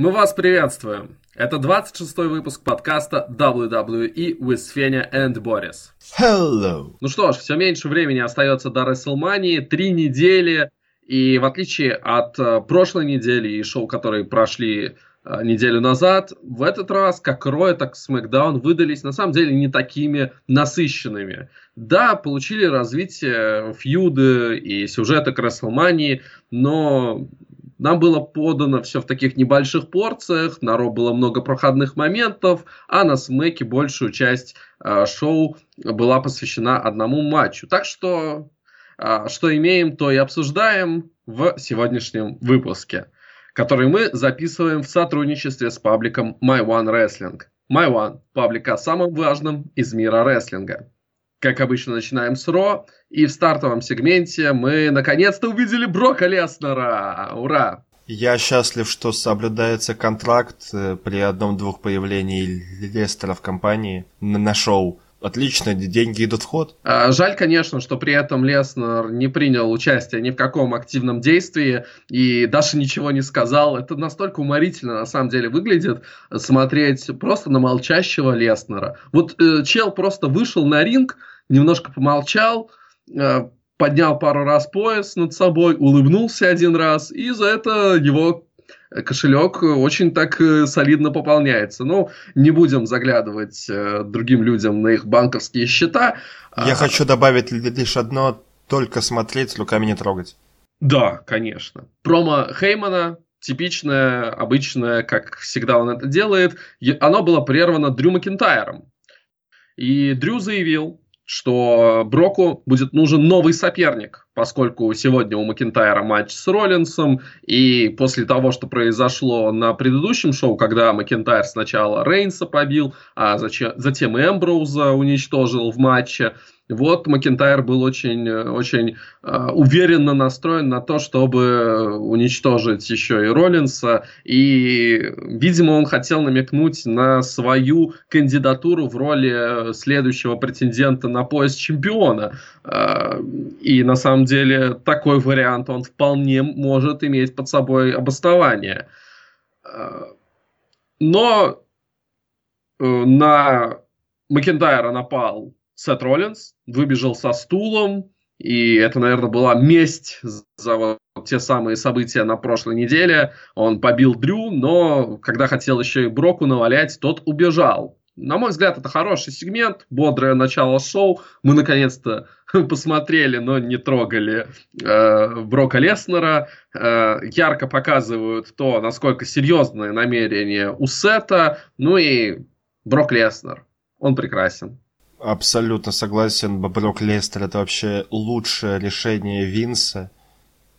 Мы вас приветствуем. Это 26-й выпуск подкаста WWE with Fenya and Boris. Hello. Ну что ж, все меньше времени остается до WrestleMania, три недели, и в отличие от э, прошлой недели и шоу, которые прошли э, неделю назад, в этот раз как Рой, так и SmackDown выдались на самом деле не такими насыщенными. Да, получили развитие фьюды и сюжеты к WrestleMania, но нам было подано все в таких небольших порциях, на Ро было много проходных моментов, а на Смеке большую часть э, шоу была посвящена одному матчу. Так что, э, что имеем, то и обсуждаем в сегодняшнем выпуске, который мы записываем в сотрудничестве с пабликом My One Wrestling. My One – паблик о самом важном из мира рестлинга. Как обычно, начинаем с Ро. И в стартовом сегменте мы наконец-то увидели Брока Леснера. Ура! Я счастлив, что соблюдается контракт э, при одном-двух появлении Лестера в компании на шоу. Отлично, деньги идут в ход. А, жаль, конечно, что при этом Леснер не принял участие ни в каком активном действии и даже ничего не сказал. Это настолько уморительно на самом деле выглядит смотреть просто на молчащего Леснера. Вот э, чел просто вышел на ринг, немножко помолчал, э, поднял пару раз пояс над собой, улыбнулся один раз, и за это его кошелек очень так э, солидно пополняется. Ну, не будем заглядывать э, другим людям на их банковские счета. Я а... хочу добавить лишь одно, только смотреть, руками не трогать. Да, конечно. Промо Хеймана типичное, обычное, как всегда он это делает. Оно было прервано Дрю Макинтайром. И Дрю заявил, что Броку будет нужен новый соперник, поскольку сегодня у Макинтайра матч с Роллинсом, и после того, что произошло на предыдущем шоу, когда Макинтайр сначала Рейнса побил, а затем и Эмброуза уничтожил в матче, вот Макентайр был очень, очень э, уверенно настроен на то, чтобы уничтожить еще и Роллинса. И, видимо, он хотел намекнуть на свою кандидатуру в роли следующего претендента на пояс чемпиона. Э, и на самом деле такой вариант он вполне может иметь под собой обоснование. Э, но э, на Макентайра напал Сет Роллинс выбежал со стулом, и это, наверное, была месть за вот те самые события на прошлой неделе. Он побил Дрю, но когда хотел еще и Броку навалять, тот убежал. На мой взгляд, это хороший сегмент, бодрое начало шоу. Мы наконец-то посмотрели, но не трогали э, Брока Леснера. Э, ярко показывают то, насколько серьезное намерение у Сета. Ну и Брок Леснер. Он прекрасен. Абсолютно согласен. Брок Лестер это вообще лучшее решение Винса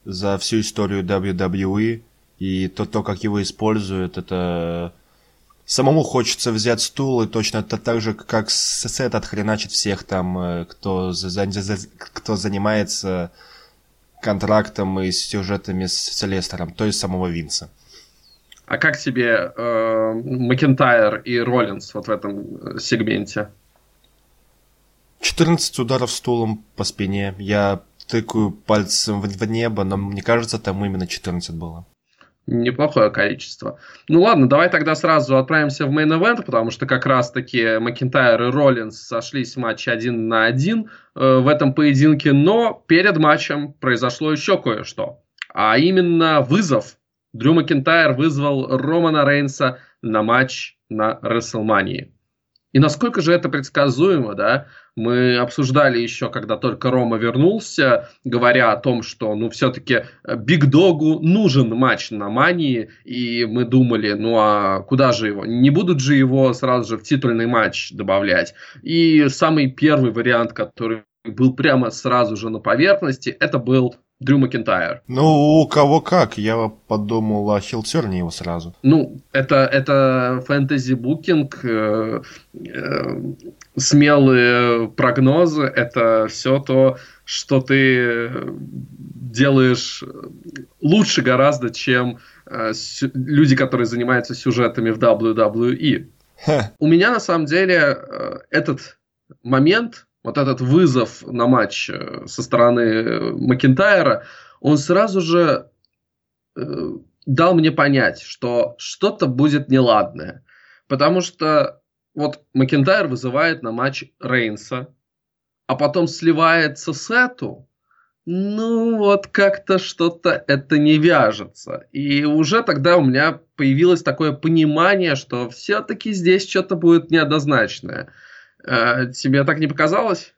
за всю историю WWE. И то, то как его используют, это... Самому хочется взять стул и точно это так же, как Сет отхреначит всех там, э, кто, за, за, кто занимается контрактом и сюжетами с, с Лестером, то есть самого Винса. А как тебе э, Макентайр и Роллинс вот в этом сегменте? 14 ударов стулом по спине. Я тыкаю пальцем в небо, но мне кажется, там именно 14 было. Неплохое количество. Ну ладно, давай тогда сразу отправимся в main event, потому что как раз-таки Макинтайр и Роллинс сошлись в матче один на один э, в этом поединке, но перед матчем произошло еще кое-что. А именно вызов. Дрю Макинтайр вызвал Романа Рейнса на матч на Рестлмании. И насколько же это предсказуемо, да? Мы обсуждали еще, когда только Рома вернулся, говоря о том, что, ну, все-таки Big Dog у нужен матч на Мании, и мы думали, ну, а куда же его? Не будут же его сразу же в титульный матч добавлять. И самый первый вариант, который был прямо сразу же на поверхности, это был Дрю Макентайр. Ну, у кого как. Я подумал о Хилтерне его сразу. Ну, это, это фэнтези-букинг, э, э, смелые прогнозы. Это все то, что ты делаешь лучше гораздо, чем э, люди, которые занимаются сюжетами в WWE. Ха. У меня, на самом деле, э, этот момент вот этот вызов на матч э, со стороны э, Макентайра, он сразу же э, дал мне понять, что что-то будет неладное. Потому что вот Макентайр вызывает на матч Рейнса, а потом сливается с Эту, ну вот как-то что-то это не вяжется. И уже тогда у меня появилось такое понимание, что все-таки здесь что-то будет неоднозначное. Э, тебе так не показалось?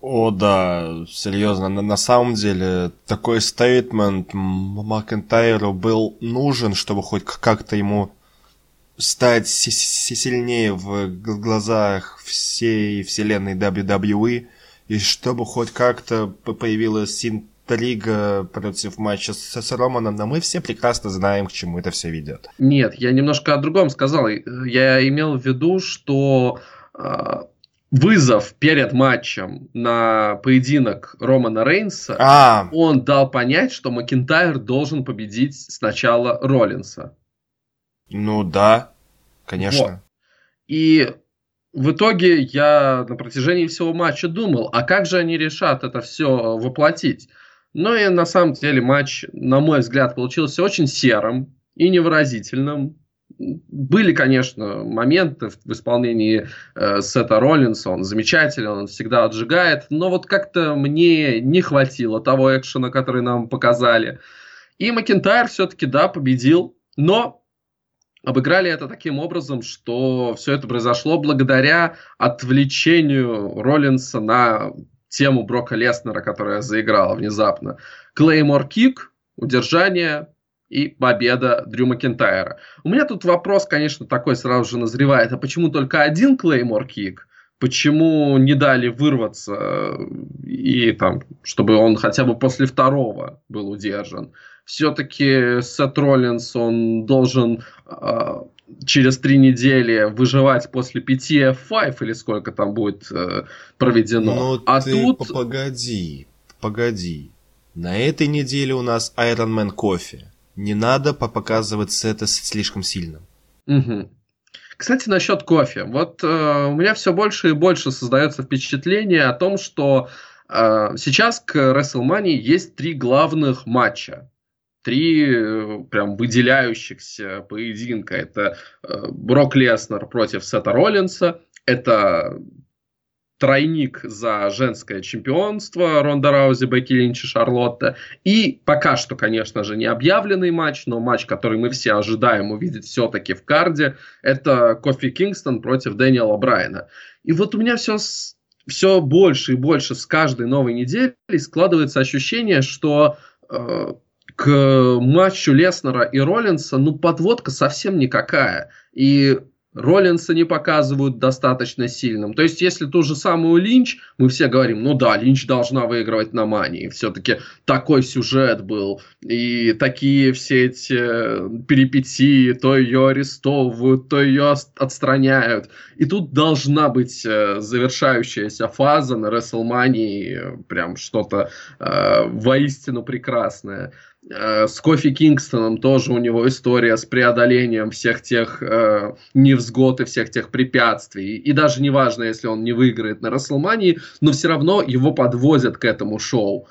О, да, серьезно, на, на самом деле такой стейтмент Макентайру был нужен, чтобы хоть как-то ему стать сильнее в глазах всей вселенной WWE, и чтобы хоть как-то появилась интрига против матча с, с Романом, но мы все прекрасно знаем, к чему это все ведет. Нет, я немножко о другом сказал. Я имел в виду, что э, вызов перед матчем на поединок Романа Рейнса, а. он дал понять, что Макинтайр должен победить сначала Роллинса. Ну да, конечно. Вот. И в итоге я на протяжении всего матча думал, а как же они решат это все воплотить? Но и на самом деле матч, на мой взгляд, получился очень серым и невыразительным. Были, конечно, моменты в, исполнении э, Сета Роллинса, он замечательный, он всегда отжигает, но вот как-то мне не хватило того экшена, который нам показали. И Макентайр все-таки, да, победил, но обыграли это таким образом, что все это произошло благодаря отвлечению Роллинса на тему Брока Леснера, которая заиграла внезапно. Claymore Kick, удержание и победа Дрю Макентайра. У меня тут вопрос, конечно, такой сразу же назревает. А почему только один Claymore Kick? Почему не дали вырваться и там, чтобы он хотя бы после второго был удержан? все-таки Сет Роллинс, он должен э, через три недели выживать после пяти F5 или сколько там будет э, проведено. Но ну, а ты тут... погоди, погоди. На этой неделе у нас Iron Man кофе. Не надо показывать Сета слишком сильным. Угу. Кстати, насчет кофе. Вот э, у меня все больше и больше создается впечатление о том, что э, сейчас к WrestleMania есть три главных матча три э, прям выделяющихся поединка. Это э, Брок Леснер против Сета Роллинса, это тройник за женское чемпионство Ронда Раузи, Бекки Линч и Шарлотта. И пока что, конечно же, не объявленный матч, но матч, который мы все ожидаем увидеть все-таки в карде, это Кофи Кингстон против Дэниела Брайана. И вот у меня все все больше и больше с каждой новой неделей складывается ощущение, что э, к матчу Леснера и Роллинса, ну, подводка совсем никакая. И Роллинса не показывают достаточно сильным. То есть, если ту же самую Линч, мы все говорим, ну да, Линч должна выигрывать на Мании. Все-таки такой сюжет был. И такие все эти э, перипетии, то ее арестовывают, то ее отстраняют. И тут должна быть э, завершающаяся фаза на Рестлмании, прям что-то э, воистину прекрасное. Э, с Кофи Кингстоном тоже у него история с преодолением всех тех э, невзгод и всех тех препятствий. И даже не важно, если он не выиграет на Расселмании, но все равно его подвозят к этому шоу.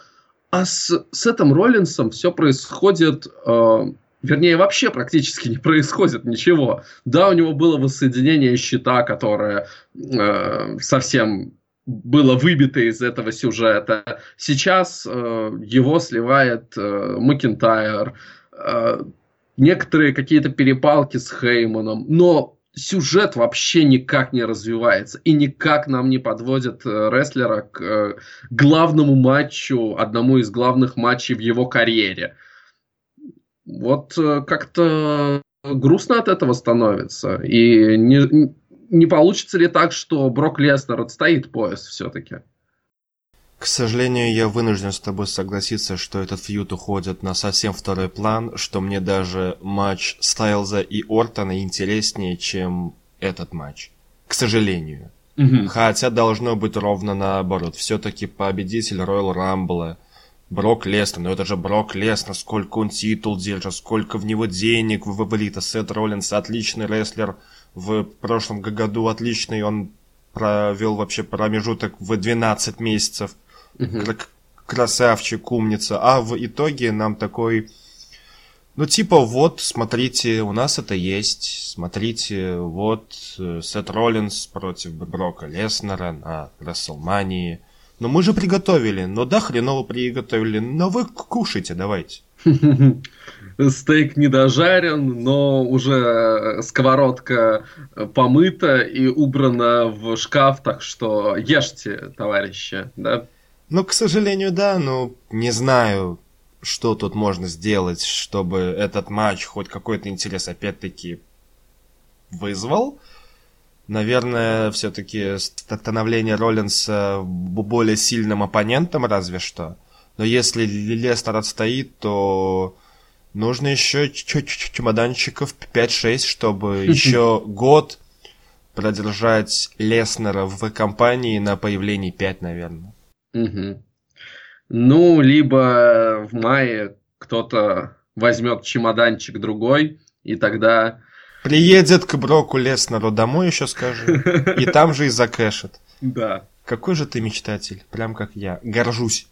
А с, с этим Роллинсом все происходит... Э, вернее, вообще практически не происходит ничего. Да, у него было воссоединение щита, которое э, совсем было выбито из этого сюжета. Сейчас э, его сливает э, Макентайр, э, некоторые какие-то перепалки с Хейманом, но сюжет вообще никак не развивается и никак нам не подводит э, рестлера к э, главному матчу, одному из главных матчей в его карьере. Вот э, как-то грустно от этого становится. И не, не получится ли так, что Брок Леснер отстоит пояс все-таки? К сожалению, я вынужден с тобой согласиться, что этот фьют уходит на совсем второй план, что мне даже матч Стайлза и Ортона интереснее, чем этот матч. К сожалению. Угу. Хотя должно быть ровно наоборот. Все-таки победитель Роyal Рамбла Брок Леснер, но это же Брок Леснер, сколько он титул держит, сколько в него денег влито. Сет Роллинс отличный рестлер, в прошлом году отличный, он провел вообще промежуток в 12 месяцев. Угу. Красавчик, умница. А в итоге нам такой Ну, типа, вот, смотрите, у нас это есть. Смотрите, вот, э, Сет Роллинс против Брока Леснера на Расселмании. Но мы же приготовили. Ну да, хреново приготовили. Но вы кушайте, давайте. Стейк не дожарен, но уже сковородка помыта и убрана в шкаф, так что ешьте, товарищи, да? Ну, к сожалению, да, но не знаю, что тут можно сделать, чтобы этот матч хоть какой-то интерес опять-таки вызвал. Наверное, все-таки становление Роллинса более сильным оппонентом разве что. Но если Лестер отстоит, то нужно еще чемоданчиков 5-6, чтобы еще год продержать Леснера в компании на появлении 5, наверное. Угу. Ну, либо в мае кто-то возьмет чемоданчик другой, и тогда... Приедет к Броку Леснеру домой, еще скажи, и там же и закэшит. Да. Какой же ты мечтатель, прям как я. Горжусь.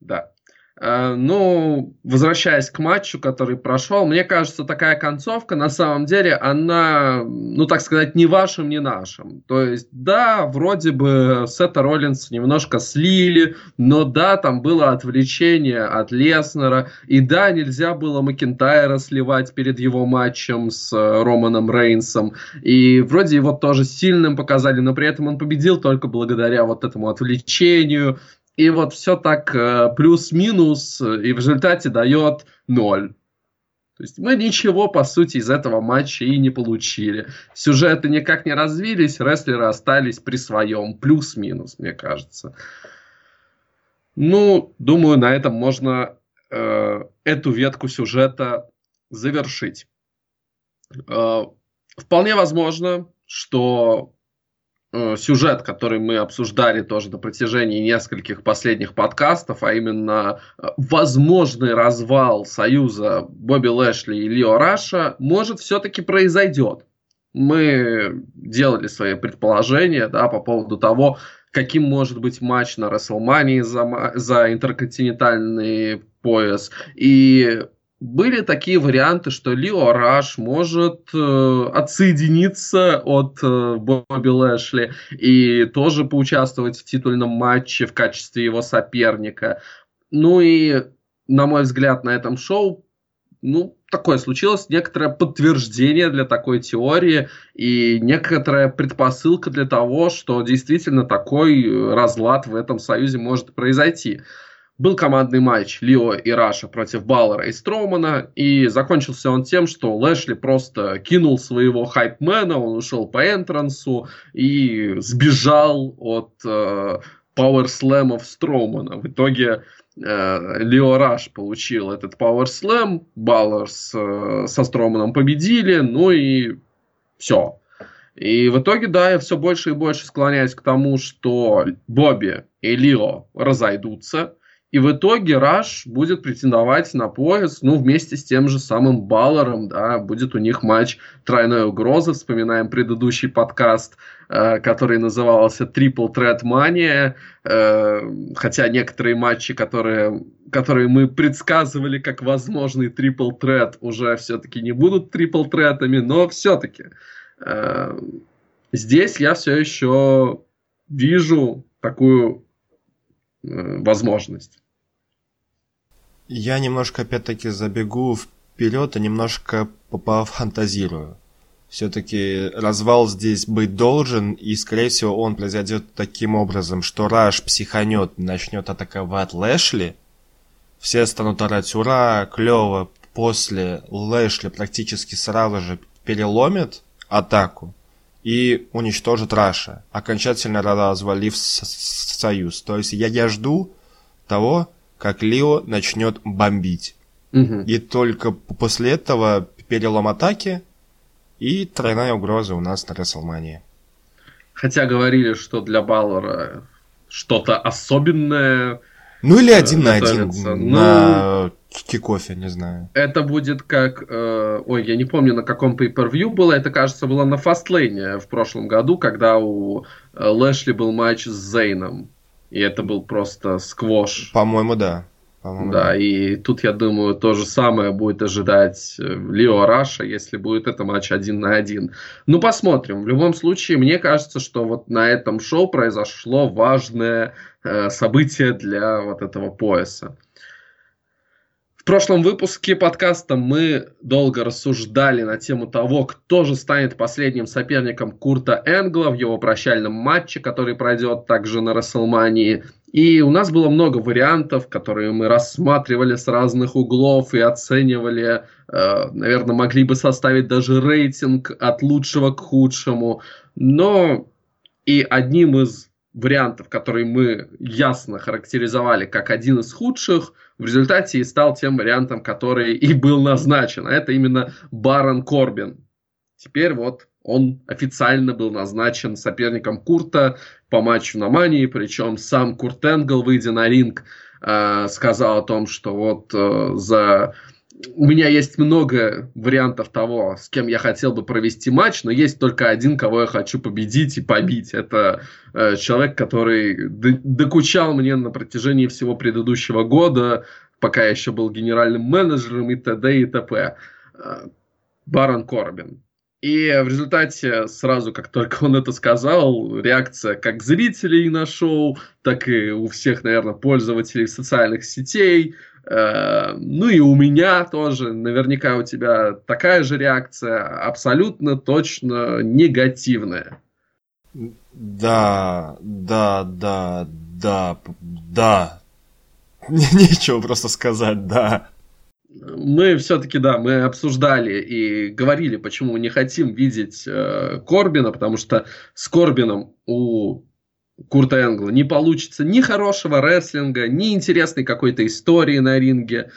Да. Э, ну, возвращаясь к матчу, который прошел, мне кажется, такая концовка, на самом деле, она, ну, так сказать, не вашим, не нашим. То есть, да, вроде бы Сета Роллинс немножко слили, но да, там было отвлечение от Леснера, и да, нельзя было Макентайра сливать перед его матчем с э, Романом Рейнсом, и вроде его тоже сильным показали, но при этом он победил только благодаря вот этому отвлечению, и вот все так э, плюс-минус, и в результате дает ноль. То есть мы ничего, по сути, из этого матча и не получили. Сюжеты никак не развились, рестлеры остались при своем. Плюс-минус, мне кажется. Ну, думаю, на этом можно э, эту ветку сюжета завершить. Э, вполне возможно, что Э, сюжет, который мы обсуждали тоже на протяжении нескольких последних подкастов, а именно э, возможный развал союза Бобби Лэшли и Лио Раша, может все-таки произойдет. Мы делали свои предположения да, по поводу того, каким может быть матч на Расселмании за, за интерконтинентальный пояс. И были такие варианты, что Лио Раш может э, отсоединиться от э, Бобби Лэшли и тоже поучаствовать в титульном матче в качестве его соперника. Ну и, на мой взгляд, на этом шоу, ну, такое случилось, некоторое подтверждение для такой теории и некоторая предпосылка для того, что действительно такой разлад в этом союзе может произойти. Был командный матч Лио и Раша против Баллера и Строумана, и закончился он тем, что Лэшли просто кинул своего хайпмена, он ушел по энтрансу и сбежал от э, пауэрслэмов Строумана. В итоге э, Лио Раш получил этот пауэрслэм, Баллер с, э, со Строуманом победили, ну и все. И в итоге, да, я все больше и больше склоняюсь к тому, что Бобби и Лио разойдутся, и в итоге Раш будет претендовать на пояс, ну, вместе с тем же самым Баллером, да, будет у них матч тройной угрозы, вспоминаем предыдущий подкаст, э, который назывался Triple Threat Mania, э, хотя некоторые матчи, которые, которые мы предсказывали как возможный Triple Threat, уже все-таки не будут Triple Threat'ами, но все-таки э, здесь я все еще вижу такую э, возможность. Я немножко опять-таки забегу вперед и немножко пофантазирую. Все-таки развал здесь быть должен, и, скорее всего, он произойдет таким образом, что Раш психанет, начнет атаковать Лэшли, все станут орать «Ура! Клево!» После Лэшли практически сразу же переломит атаку и уничтожит Раша, окончательно развалив союз. То есть я, я жду того, как Лио начнет бомбить. Угу. И только после этого перелом атаки и тройная угроза у нас на Расселмании. Хотя говорили, что для Баллора что-то особенное. Ну или один на один ну, на кикофе, не знаю. Это будет как... Э, ой, я не помню, на каком pay-per-view было. Это, кажется, было на Фастлейне в прошлом году, когда у э, Лэшли был матч с Зейном. И это был просто сквош. По-моему, да. по-моему. Да, и тут, я думаю, то же самое будет ожидать э, Лео Раша, если будет это матч один на один. Ну, посмотрим. В любом случае, мне кажется, что вот на этом шоу произошло важное э, событие для вот этого пояса. В прошлом выпуске подкаста мы долго рассуждали на тему того, кто же станет последним соперником Курта Энгла в его прощальном матче, который пройдет также на Расселмании. И у нас было много вариантов, которые мы рассматривали с разных углов и оценивали. Э, наверное, могли бы составить даже рейтинг от лучшего к худшему. Но и одним из вариантов, который мы ясно характеризовали как один из худших, в результате и стал тем вариантом, который и был назначен. А это именно Барон Корбин. Теперь вот он официально был назначен соперником Курта по матчу на Мании, причем сам Курт Энгл, выйдя на ринг, э, сказал о том, что вот э, за у меня есть много вариантов того, с кем я хотел бы провести матч, но есть только один, кого я хочу победить и побить. Это э, человек, который докучал мне на протяжении всего предыдущего года, пока я еще был генеральным менеджером и т.д. и т.п. Э, Барон Корбин. И в результате, сразу как только он это сказал, реакция как зрителей на шоу, так и у всех, наверное, пользователей социальных сетей, ну и у меня тоже, наверняка у тебя такая же реакция, абсолютно точно негативная. Да, да, да, да, да. Нечего просто сказать, да мы все-таки, да, мы обсуждали и говорили, почему мы не хотим видеть э, Корбина, потому что с Корбином у Курта Энгла не получится ни хорошего рестлинга, ни интересной какой-то истории на ринге.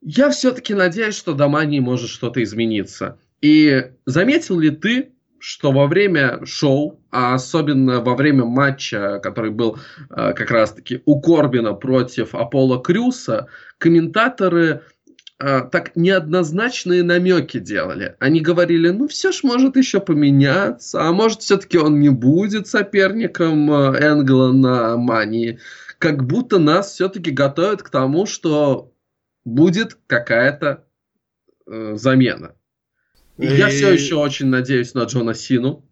Я все-таки надеюсь, что до Мании может что-то измениться. И заметил ли ты, что во время шоу, а особенно во время матча, который был э, как раз-таки у Корбина против Аполло Крюса, комментаторы так неоднозначные намеки делали. Они говорили, ну все ж может еще поменяться, а может все-таки он не будет соперником а, Энгла на Мании. Как будто нас все-таки готовят к тому, что будет какая-то э, замена. И... Я все еще очень надеюсь на Джона Сину.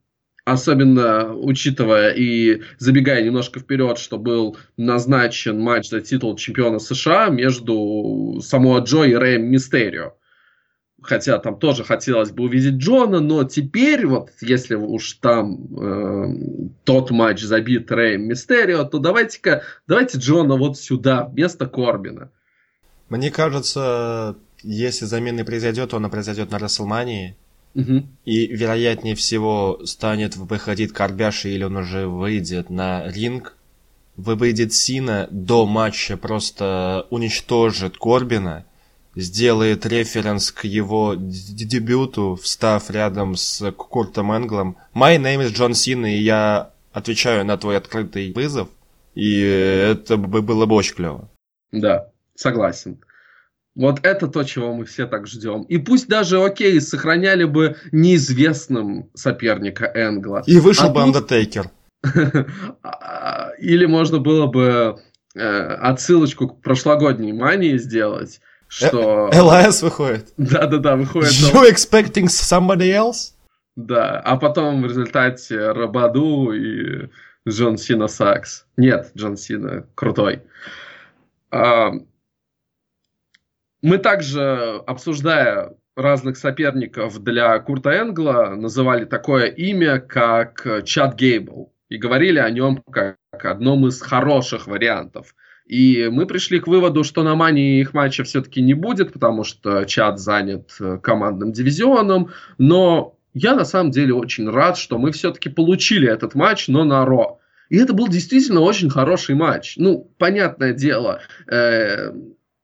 Особенно учитывая и забегая немножко вперед, что был назначен матч за титул чемпиона США между Самуа Джо и Рэем Мистерио. Хотя там тоже хотелось бы увидеть Джона, но теперь вот, если уж там э, тот матч забит Рэем Мистерио, то давайте-ка, давайте Джона вот сюда, вместо Корбина. Мне кажется, если замена произойдет, то она произойдет на Расселмании. Угу. И вероятнее всего станет выходить Карбяши или он уже выйдет на ринг. Выйдет Сина до матча, просто уничтожит Корбина, сделает референс к его дебюту, встав рядом с Куртом Энглом. My name is Джон Сина, и я отвечаю на твой открытый вызов. И это бы было бы очень клево. Да, согласен. Вот это то, чего мы все так ждем. И пусть даже, окей, сохраняли бы неизвестным соперника Энгла. И вышел а бы Андертейкер. Или можно было бы э, отсылочку к прошлогодней мании сделать, что... Э, ЛАС выходит. Да-да-да, выходит. You expecting somebody else? Да, а потом в результате Рабаду и Джон Сина Сакс. Нет, Джон Сина крутой. Мы также, обсуждая разных соперников для Курта Энгла, называли такое имя, как Чад Гейбл. И говорили о нем как одном из хороших вариантов. И мы пришли к выводу, что на Мании их матча все-таки не будет, потому что Чад занят командным дивизионом. Но я на самом деле очень рад, что мы все-таки получили этот матч, но на Ро. И это был действительно очень хороший матч. Ну, понятное дело, э,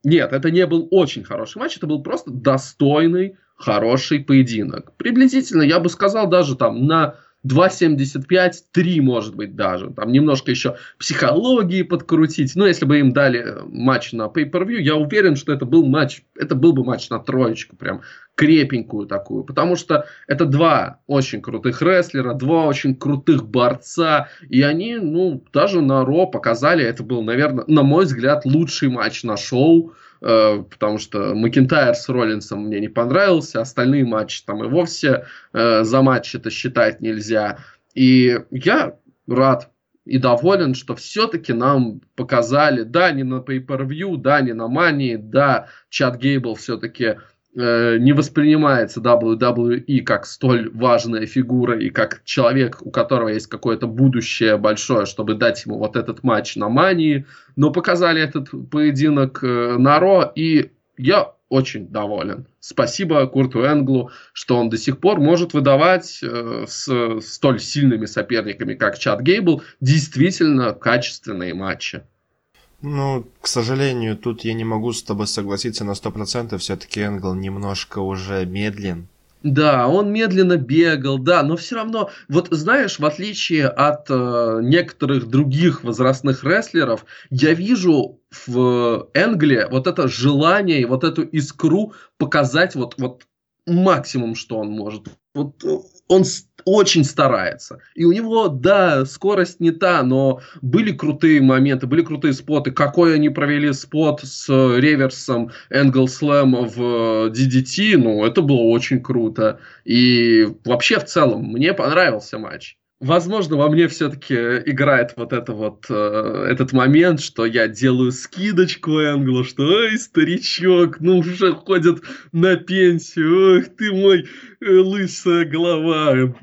нет, это не был очень хороший матч, это был просто достойный, хороший поединок. Приблизительно, я бы сказал, даже там на 2.75, 3 может быть даже. Там немножко еще психологии подкрутить. Но если бы им дали матч на Pay-Per-View, я уверен, что это был матч, это был бы матч на троечку прям крепенькую такую. Потому что это два очень крутых рестлера, два очень крутых борца. И они, ну, даже на Ро показали, это был, наверное, на мой взгляд, лучший матч на шоу. Э, потому что Макинтайр с Роллинсом мне не понравился, остальные матчи там и вовсе э, за матч это считать нельзя. И я рад и доволен, что все-таки нам показали, да, не на Pay-Per-View, да, не на Мании, да, Чат Гейбл все-таки Э, не воспринимается WWE как столь важная фигура и как человек, у которого есть какое-то будущее большое, чтобы дать ему вот этот матч на Мании. Но показали этот поединок э, на Ро, и я очень доволен. Спасибо Курту Энглу, что он до сих пор может выдавать э, с столь сильными соперниками, как Чат Гейбл, действительно качественные матчи. Ну, к сожалению, тут я не могу с тобой согласиться на сто процентов. Все-таки Энгл немножко уже медлен. Да, он медленно бегал, да, но все равно, вот знаешь, в отличие от э, некоторых других возрастных рестлеров, я вижу в Энгле вот это желание и вот эту искру показать вот, вот максимум, что он может. Вот он очень старается. И у него, да, скорость не та, но были крутые моменты, были крутые споты. Какой они провели спот с реверсом Энгл Слэм в DDT, ну, это было очень круто. И вообще, в целом, мне понравился матч. Возможно, во мне все-таки играет вот это вот э, этот момент, что я делаю скидочку Энглу, что ой, старичок, ну уже ходит на пенсию, ох ты мой э, лысая голова,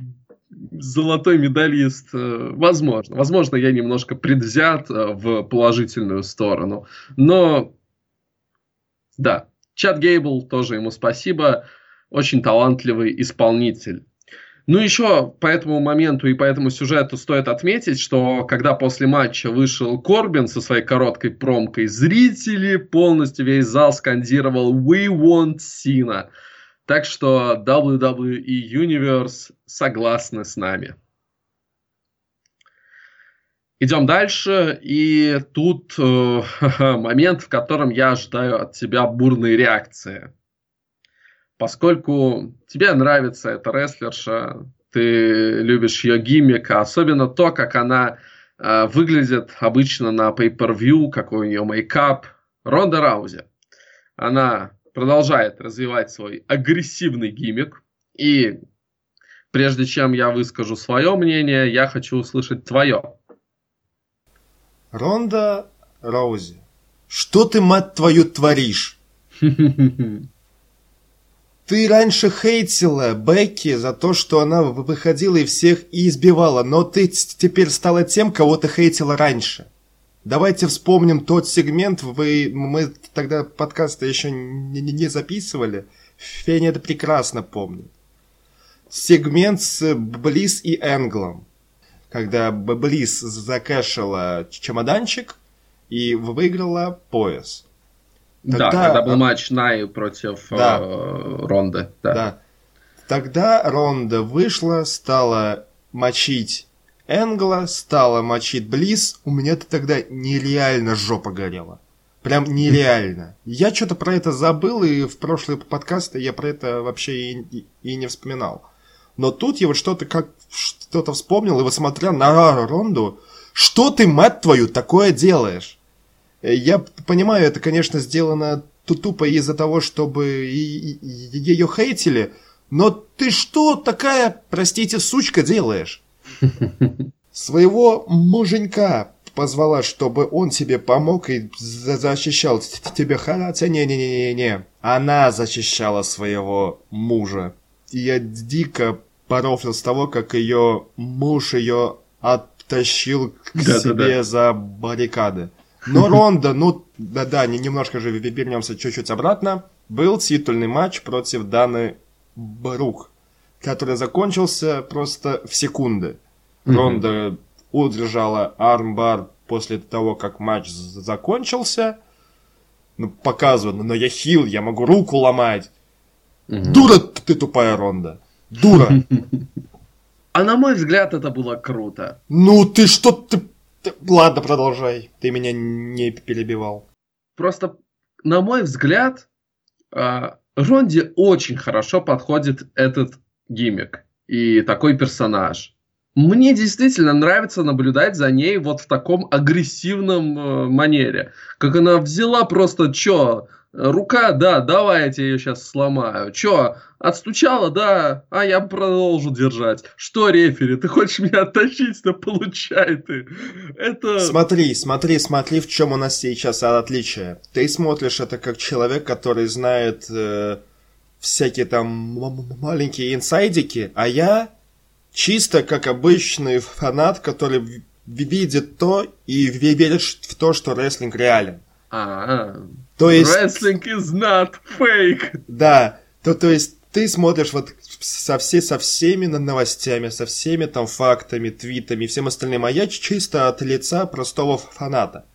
золотой медалист. Э, возможно, возможно, я немножко предвзят э, в положительную сторону, но да, Чат Гейбл тоже ему спасибо, очень талантливый исполнитель. Ну, еще по этому моменту и по этому сюжету стоит отметить, что когда после матча вышел Корбин со своей короткой промкой, зрители полностью весь зал скандировал «We want Cena». Так что WWE Universe согласны с нами. Идем дальше, и тут э, момент, в котором я ожидаю от тебя бурной реакции поскольку тебе нравится эта рестлерша, ты любишь ее гиммик, а особенно то, как она э, выглядит обычно на pay-per-view, какой у нее мейкап. Ронда Раузи. Она продолжает развивать свой агрессивный гиммик. И прежде чем я выскажу свое мнение, я хочу услышать твое. Ронда Раузи, что ты, мать твою, творишь? Ты раньше хейтила Бекки за то, что она выходила и всех и избивала, но ты теперь стала тем, кого ты хейтила раньше. Давайте вспомним тот сегмент, вы, мы тогда подкасты еще не, не записывали. Феня это прекрасно помнит. Сегмент с Близ и Энглом. Когда Близ закэшила чемоданчик и выиграла пояс. Тогда... Да, когда был матч Най против да. э, Ронды. Да. да. Тогда Ронда вышла, стала мочить Энгла, стала мочить Близ. У меня-то тогда нереально жопа горела. Прям нереально. Я что-то про это забыл, и в прошлые подкасты я про это вообще и, и не вспоминал. Но тут я вот что-то как что-то вспомнил, и вот смотря на Ронду, что ты, мать твою, такое делаешь? Э, я понимаю, это, конечно, сделано тупо из-за того, чтобы ее хейтили, но ты что такая, простите, сучка делаешь? Своего муженька позвала, чтобы он тебе помог и защищал тебе хотя не-не-не-не-не. Она защищала своего мужа. И я дико порофлил с того, как ее муж ее оттащил к да, себе да, да. за баррикады. Но Ронда, ну, да-да, немножко же вернемся чуть-чуть обратно. Был титульный матч против Даны Брук, который закончился просто в секунды. Ронда удержала армбар после того, как матч закончился. Ну, показывает, но я хил, я могу руку ломать. Дура ты тупая Ронда. Дура. А на мой взгляд, это было круто. Ну ты что ты... Ладно, продолжай. Ты меня не перебивал. Просто, на мой взгляд, а, Ронди очень хорошо подходит этот гиммик и такой персонаж. Мне действительно нравится наблюдать за ней вот в таком агрессивном э, манере. Как она взяла просто, чё, рука, да, давай я тебе ее сейчас сломаю. Чё, отстучала, да, а я продолжу держать. Что, рефери, ты хочешь меня оттащить, да получай ты. Это... Смотри, смотри, смотри, в чем у нас сейчас отличие. Ты смотришь это как человек, который знает э, всякие там маленькие инсайдики, а я Чисто как обычный фанат, который видит то и верит в то, что рестлинг реален. А, то есть... Wrestling is not fake. Да, то, то есть ты смотришь вот со, все, со всеми новостями, со всеми там фактами, твитами всем остальным, а я чисто от лица простого фаната.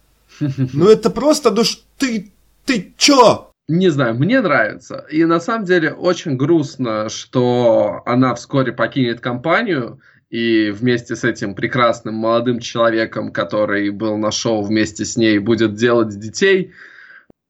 Ну это просто, ну ты, ты чё? Не знаю, мне нравится. И на самом деле очень грустно, что она вскоре покинет компанию, и вместе с этим прекрасным молодым человеком, который был на шоу вместе с ней, будет делать детей.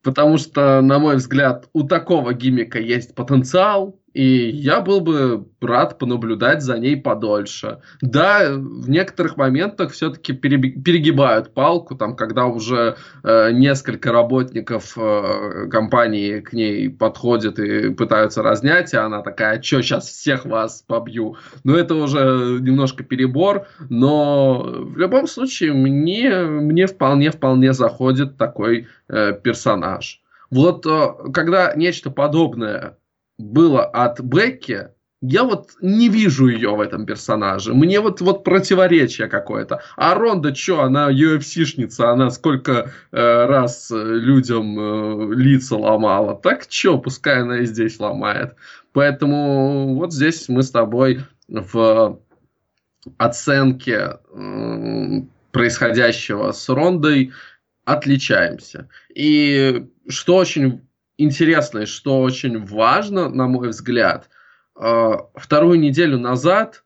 Потому что, на мой взгляд, у такого гиммика есть потенциал, и я был бы рад понаблюдать за ней подольше. Да, в некоторых моментах все-таки перегибают палку, там, когда уже э, несколько работников э, компании к ней подходят и пытаются разнять, и она такая, что сейчас всех вас побью. Но это уже немножко перебор, но в любом случае мне, мне вполне-вполне заходит такой э, персонаж. Вот э, когда нечто подобное было от Бекки, я вот не вижу ее в этом персонаже. Мне вот, вот противоречие какое-то. А Ронда что, она UFC-шница, она сколько э, раз людям э, лица ломала. Так что, пускай она и здесь ломает. Поэтому вот здесь мы с тобой в оценке э, происходящего с Рондой отличаемся. И что очень интересное, что очень важно, на мой взгляд, э, вторую неделю назад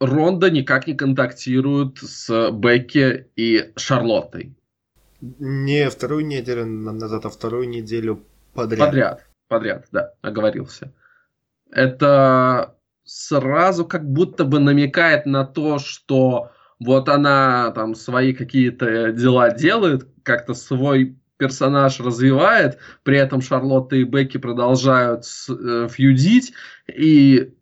Ронда никак не контактирует с Бекки и Шарлоттой. Не вторую неделю назад, а вторую неделю подряд. Подряд, подряд, да, оговорился. Это сразу как будто бы намекает на то, что вот она там свои какие-то дела делает, как-то свой персонаж развивает, при этом Шарлотта и Бекки продолжают э, фьюдить, и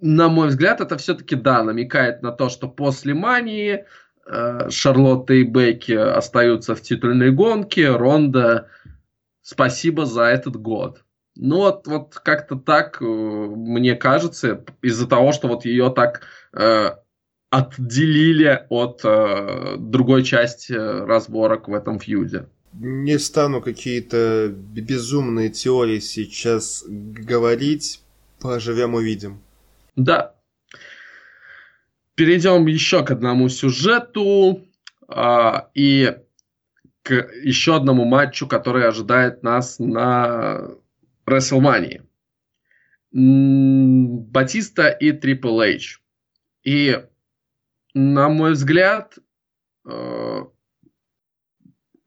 на мой взгляд, это все-таки, да, намекает на то, что после Мании э, Шарлотта и Бекки остаются в титульной гонке, Ронда спасибо за этот год. Ну вот, вот как-то так, э, мне кажется, из-за того, что вот ее так э, отделили от э, другой части разборок в этом фьюде. Не стану какие-то безумные теории сейчас говорить. Поживем увидим. Да. Перейдем еще к одному сюжету э, и к еще одному матчу, который ожидает нас на WrestleMania. Батиста и Triple H. И на мой взгляд, э,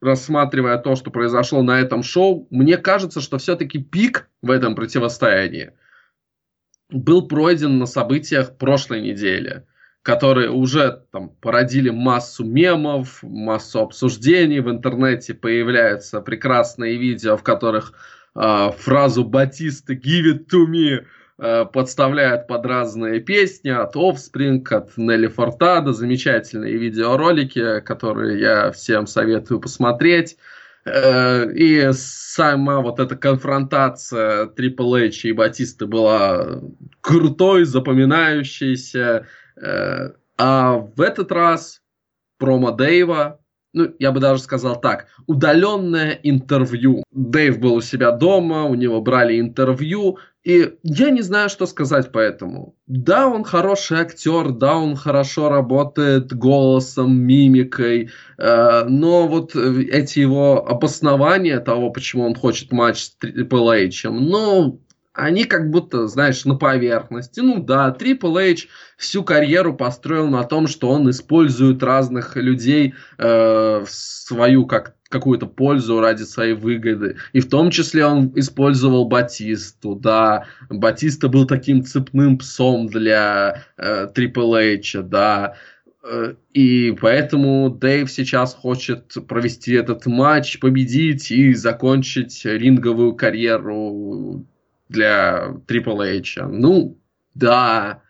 рассматривая то, что произошло на этом шоу, мне кажется, что все-таки пик в этом противостоянии был пройден на событиях прошлой недели, которые уже там породили массу мемов, массу обсуждений. В интернете, появляются прекрасные видео, в которых э, фразу Батиста «Give it to me» подставляют под разные песни от Offspring, от Нелли Фортада, замечательные видеоролики, которые я всем советую посмотреть. Э, и сама вот эта конфронтация Triple H и Батиста была крутой, запоминающейся. Э, а в этот раз промо Дэйва ну, я бы даже сказал так, удаленное интервью. Дэйв был у себя дома, у него брали интервью, и я не знаю, что сказать по этому. Да, он хороший актер, да, он хорошо работает голосом, мимикой, э, но вот эти его обоснования того, почему он хочет матч с Triple H, ну, они как будто, знаешь, на поверхности. Ну да, Triple H всю карьеру построил на том, что он использует разных людей э, в свою как какую-то пользу ради своей выгоды. И в том числе он использовал Батисту, да. Батиста был таким цепным псом для э, Triple H, да. Э, и поэтому Дэйв сейчас хочет провести этот матч, победить и закончить ринговую карьеру для Triple H. Ну, да.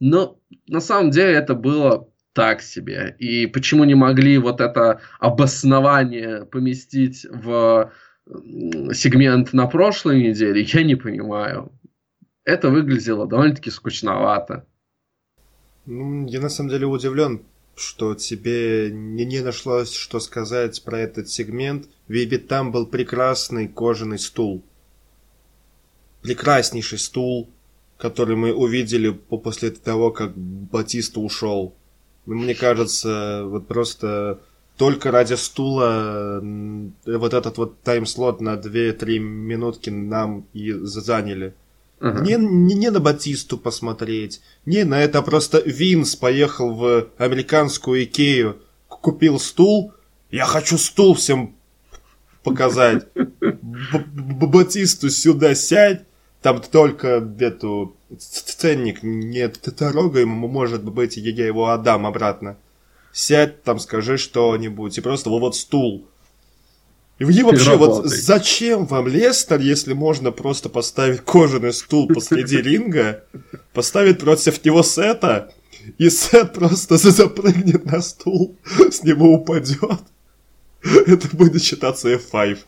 Но на самом деле это было так себе. И почему не могли вот это обоснование поместить в сегмент на прошлой неделе, я не понимаю. Это выглядело довольно-таки скучновато. Ну, я на самом деле удивлен, что тебе не, не нашлось, что сказать про этот сегмент, ведь там был прекрасный кожаный стул прекраснейший стул, который мы увидели после того, как Батиста ушел. Мне кажется, вот просто только ради стула вот этот вот тайм-слот на 2-3 минутки нам и заняли. Uh-huh. Не, не, не на Батисту посмотреть, не на это просто Винс поехал в американскую Икею, купил стул. Я хочу стул всем показать. Батисту сюда сядь, там только эту ценник не трогай, может быть, я его отдам обратно. Сядь там, скажи что-нибудь, и просто вот, вот стул. И вообще, вот зачем вам Лестер, если можно просто поставить кожаный стул посреди ринга, поставить против него Сета, и Сет просто запрыгнет на стул, с него упадет. Это будет считаться F5.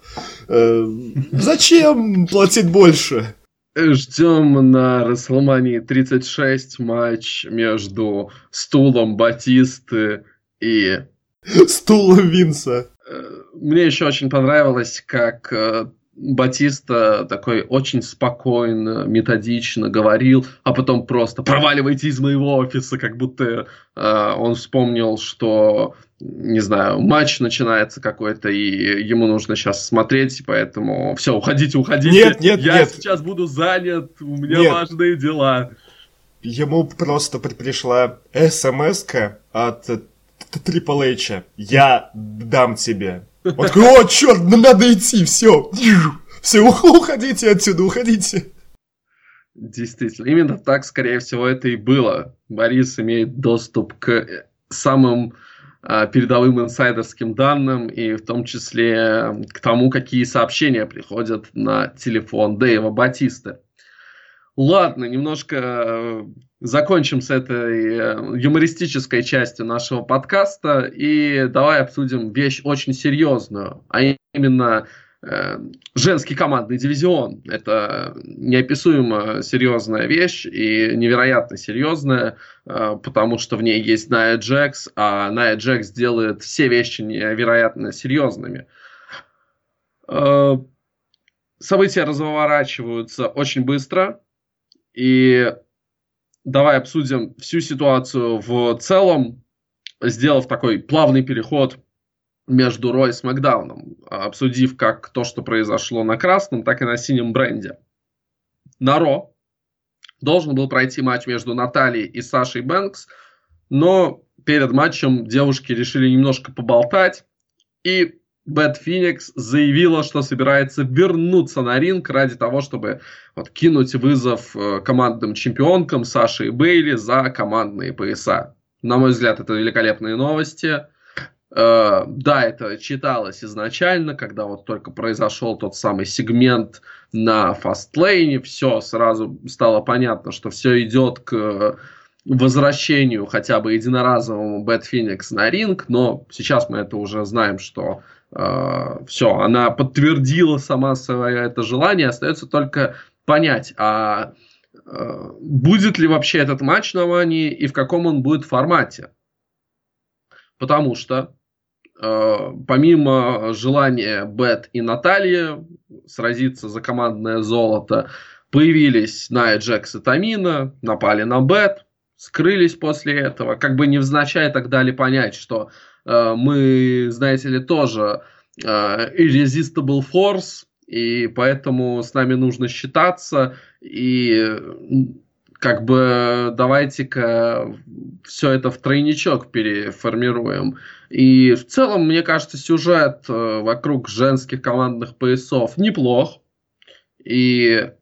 Э, зачем платить больше? Ждем на Расселмании 36 матч между стулом Батисты и... Стулом Винса. Э, мне еще очень понравилось, как э, Батиста такой очень спокойно, методично говорил, а потом просто проваливайте из моего офиса, как будто э, он вспомнил, что, не знаю, матч начинается какой-то, и ему нужно сейчас смотреть, поэтому все, уходите, уходите. Нет, нет, Я нет. сейчас буду занят, у меня нет. важные дела. Ему просто пришла смс от Triple H. Я дам тебе он такой, о, черт, надо идти, все. Все, уходите отсюда, уходите. Действительно, именно так, скорее всего, это и было. Борис имеет доступ к самым а, передовым инсайдерским данным и в том числе к тому, какие сообщения приходят на телефон Дэйва Батиста. Ладно, немножко э, закончим с этой э, юмористической частью нашего подкаста и давай обсудим вещь очень серьезную, а именно женский командный дивизион. Это неописуемо серьезная вещь и невероятно серьезная, потому что в ней есть Ная Джекс, а Ная Джекс делает все вещи невероятно серьезными. События разворачиваются очень быстро, и давай обсудим всю ситуацию в целом, сделав такой плавный переход между Raw и SmackDown ом, обсудив как то, что произошло на красном, так и на синем бренде. На Raw должен был пройти матч между Натальей и Сашей Бэнкс, но перед матчем девушки решили немножко поболтать, и Бэт Феникс заявила, что собирается вернуться на ринг ради того, чтобы вот, кинуть вызов э, командным чемпионкам Саши и Бейли за командные пояса. На мой взгляд, это великолепные новости. Э, да, это читалось изначально, когда вот только произошел тот самый сегмент на фастлейне, все сразу стало понятно, что все идет к возвращению хотя бы единоразовому Бэт Феникс на ринг, но сейчас мы это уже знаем, что э, все, она подтвердила сама свое это желание, остается только понять, а э, будет ли вообще этот матч на Ване и в каком он будет формате. Потому что помимо желания Бет и Натальи сразиться за командное золото, появились Найя Джекс и Тамина, напали на Бет, скрылись после этого, как бы невзначай так дали понять, что э, мы, знаете ли, тоже э, Irresistible Force, и поэтому с нами нужно считаться, и как бы давайте-ка все это в тройничок переформируем. И в целом, мне кажется, сюжет э, вокруг женских командных поясов неплох. И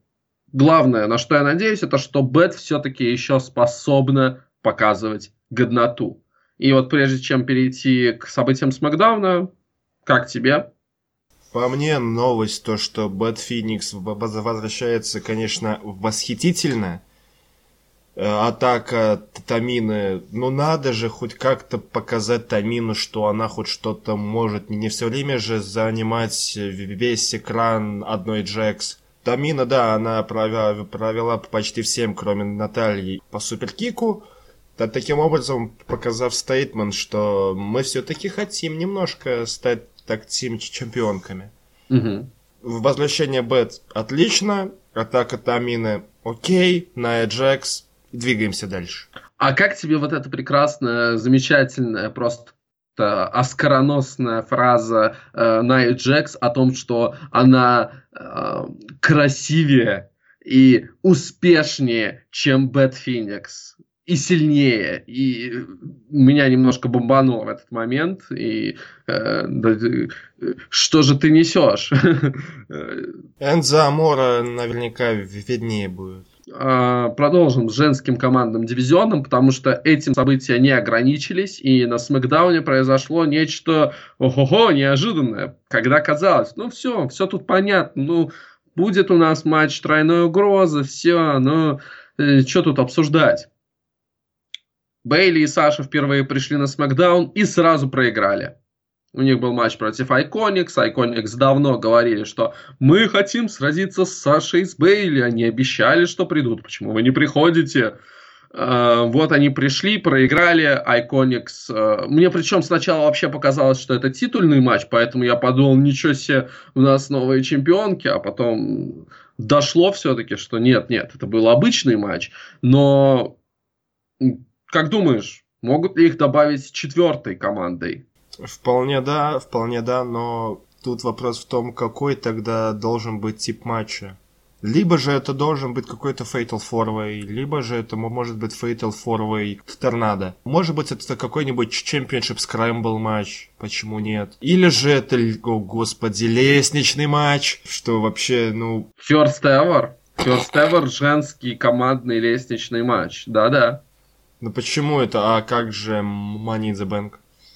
главное, на что я надеюсь, это что Бет все-таки еще способна показывать годноту. И вот прежде чем перейти к событиям Смакдауна, как тебе? По мне, новость, то, что Бэт Феникс возвращается, конечно, восхитительно. Э, атака Тамины, ну надо же хоть как-то показать Тамину, что она хоть что-то может. Не все время же занимать весь экран одной Джекс. Тамина, да, она провела, провела почти всем, кроме Натальи, по суперкику. Да, таким образом, показав стейтмент, что мы все-таки хотим немножко стать так тим чемпионками. Угу. Возвращение Бет отлично, атака Тамины окей, Ная Джекс, двигаемся дальше. А как тебе вот эта прекрасная, замечательная, просто оскароносная фраза э, Ная Джекс о том, что она э, красивее и успешнее, чем Бет Феникс и сильнее. И меня немножко бомбануло в этот момент. И э, да, что же ты несешь? Энза Амора наверняка виднее будет. А, продолжим с женским командным дивизионом, потому что этим события не ограничились, и на Смакдауне произошло нечто ого-го, неожиданное, когда казалось, ну все, все тут понятно, ну будет у нас матч тройной угрозы, все, ну э, что тут обсуждать? Бейли и Саша впервые пришли на Смакдаун и сразу проиграли. У них был матч против Iconics. Iconics давно говорили, что мы хотим сразиться с Сашей с Бейли. Они обещали, что придут. Почему вы не приходите? Uh, вот они пришли, проиграли Iconics. Uh, мне причем сначала вообще показалось, что это титульный матч, поэтому я подумал, ничего себе, у нас новые чемпионки, а потом дошло все-таки, что нет, нет, это был обычный матч. Но как думаешь, могут ли их добавить четвертой командой? Вполне да, вполне да, но тут вопрос в том, какой тогда должен быть тип матча. Либо же это должен быть какой-то Fatal 4 либо же это может быть Fatal 4 Торнадо. Может быть это какой-нибудь Championship Scramble матч, почему нет? Или же это, о господи, лестничный матч, что вообще, ну... First ever. First ever женский командный лестничный матч, да-да. Ну почему это? А как же Money in the Bank?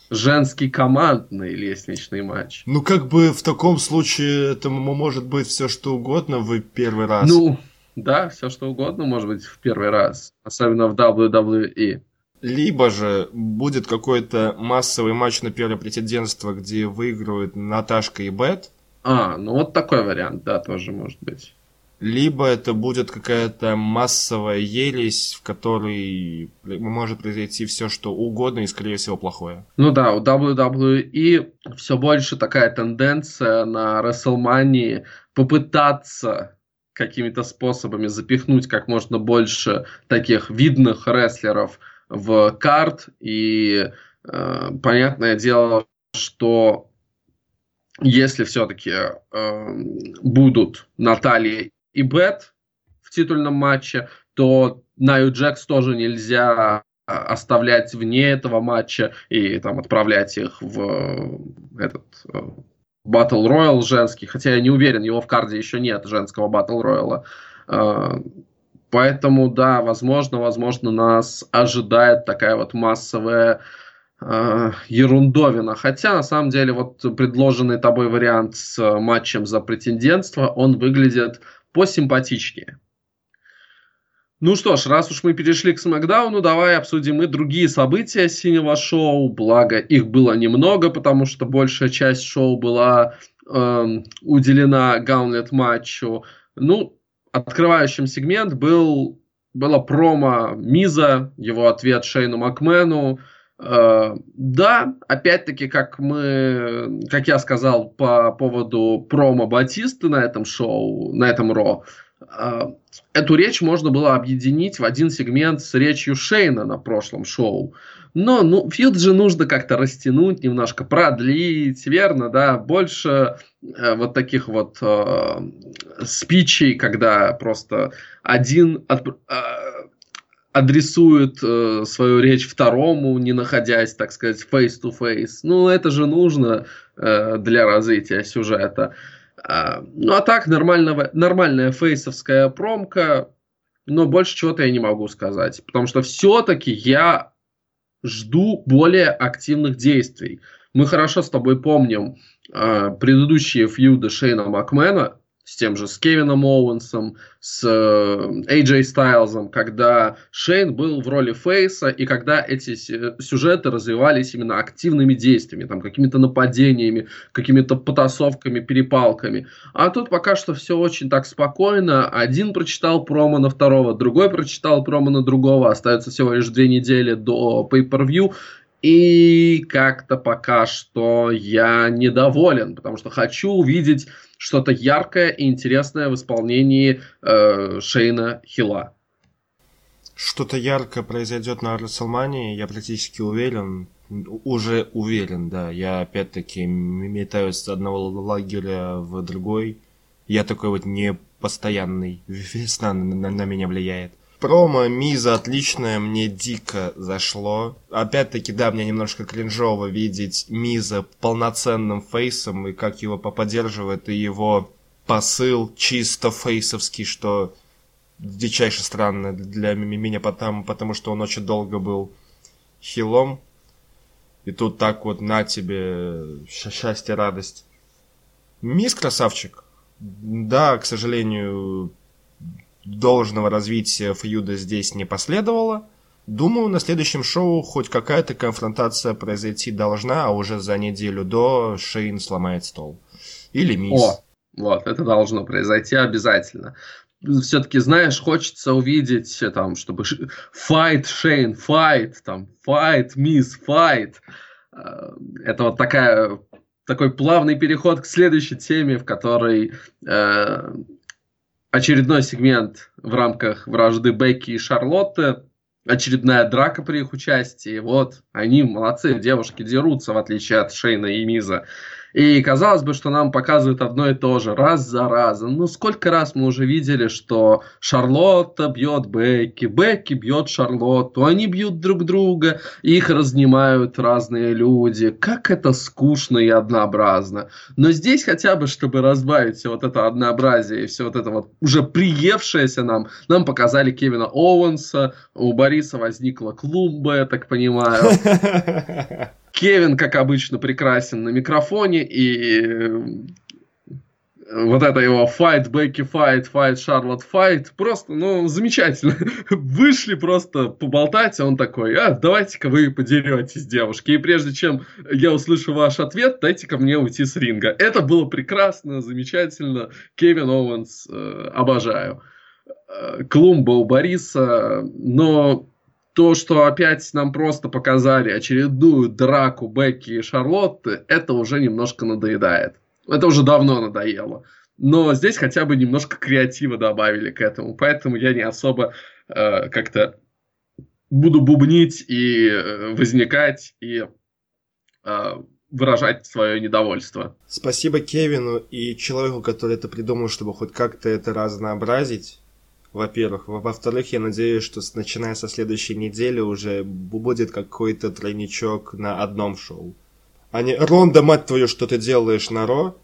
Женский командный лестничный матч. Ну как бы в таком случае это может быть все что угодно в первый раз. Ну, да, все что угодно может быть в первый раз. Особенно в WWE. Либо же будет какой-то массовый матч на первое претендентство, где выигрывают Наташка и Бет. А, ну вот такой вариант, да, тоже может быть либо это будет какая-то массовая ересь, в которой может произойти все, что угодно и, скорее всего, плохое. Ну да, у WWE все больше такая тенденция на WrestleMania попытаться какими-то способами запихнуть как можно больше таких видных рестлеров в карт. И э, понятное дело, что если все-таки э, будут Наталья и Бет в титульном матче, то Наю Джекс тоже нельзя а, оставлять вне этого матча и там отправлять их в э, этот Battle э, Royal женский, хотя я не уверен, его в карде еще нет, женского Battle Royal. Э, поэтому, да, возможно, возможно, нас ожидает такая вот массовая э, ерундовина. Хотя, на самом деле, вот предложенный тобой вариант с матчем за претендентство, он выглядит посимпатичнее. Ну что ж, раз уж мы перешли к Смакдауну, давай обсудим и другие события синего шоу. Благо, их было немного, потому что большая часть шоу была э, уделена гаунлет матчу. Ну, открывающим сегмент был было промо Миза, его ответ Шейну Макмену. Э, да, опять-таки, как мы, как я сказал по поводу промо Батисты на этом шоу, на этом Ро, а, эту речь можно было объединить в один сегмент с речью Шейна на прошлом шоу. Но ну, фьюд же нужно как-то растянуть, немножко продлить, верно, да, больше э, вот таких вот э, спичей, когда просто один от, э, адресует э, свою речь второму, не находясь, так сказать, face-to-face. Ну, это же нужно э, для развития сюжета. А, ну, а так, нормального, нормальная фейсовская промка, но больше чего-то я не могу сказать. Потому что все-таки я жду более активных действий. Мы хорошо с тобой помним э, предыдущие фьюды Шейна Макмена, с тем же с Кевином Оуэнсом, с AJ Стайлзом, когда Шейн был в роли Фейса, и когда эти сюжеты развивались именно активными действиями, там, какими-то нападениями, какими-то потасовками, перепалками. А тут пока что все очень так спокойно. Один прочитал промо на второго, другой прочитал промо на другого. Остается всего лишь две недели до Pay-Per-View. И как-то пока что я недоволен, потому что хочу увидеть что-то яркое и интересное в исполнении э, Шейна Хила. Что-то яркое произойдет на Расселмании, я практически уверен. Уже уверен, да. Я опять-таки метаюсь с одного лагеря в другой. Я такой вот непостоянный. Весна на, на меня влияет. Промо Миза отличное, мне дико зашло. Опять-таки, да, мне немножко кринжово видеть Миза полноценным фейсом, и как его поподдерживает, и его посыл чисто фейсовский, что дичайше странно для меня, потому, потому что он очень долго был хилом. И тут так вот на тебе счастье, радость. Мисс красавчик. Да, к сожалению, должного развития фьюда здесь не последовало. Думаю, на следующем шоу хоть какая-то конфронтация произойти должна, а уже за неделю до Шейн сломает стол. Или Мисс. О, вот, это должно произойти обязательно. Все-таки, знаешь, хочется увидеть, там, чтобы файт Шейн, файт, там, файт, мисс, файт. Это вот такая, такой плавный переход к следующей теме, в которой э, очередной сегмент в рамках вражды Бекки и Шарлотты. Очередная драка при их участии. Вот, они молодцы, девушки дерутся, в отличие от Шейна и Миза. И казалось бы, что нам показывают одно и то же, раз за разом. Ну, сколько раз мы уже видели, что Шарлотта бьет Бекки, Бекки бьет Шарлотту, они бьют друг друга, их разнимают разные люди. Как это скучно и однообразно. Но здесь хотя бы, чтобы разбавить все вот это однообразие и все вот это вот уже приевшееся нам, нам показали Кевина Оуэнса, у Бориса возникла клумба, я так понимаю. Кевин, как обычно, прекрасен на микрофоне, и э, вот это его fight, Бекки fight, fight, Шарлот fight, просто, ну, замечательно. Вышли просто поболтать, а он такой, а, давайте-ка вы подеретесь, девушки. И прежде чем я услышу ваш ответ, дайте-ка мне уйти с ринга. Это было прекрасно, замечательно. Кевин Оуэнс, э, обожаю. Э, Клумба у Бориса, но то, что опять нам просто показали очередную драку Бекки и Шарлотты, это уже немножко надоедает. Это уже давно надоело. Но здесь хотя бы немножко креатива добавили к этому. Поэтому я не особо э, как-то буду бубнить и э, возникать и э, выражать свое недовольство. Спасибо Кевину и человеку, который это придумал, чтобы хоть как-то это разнообразить во-первых. Во-вторых, я надеюсь, что начиная со следующей недели уже будет какой-то тройничок на одном шоу. А не «Ронда, мать твою, что ты делаешь на Ро?»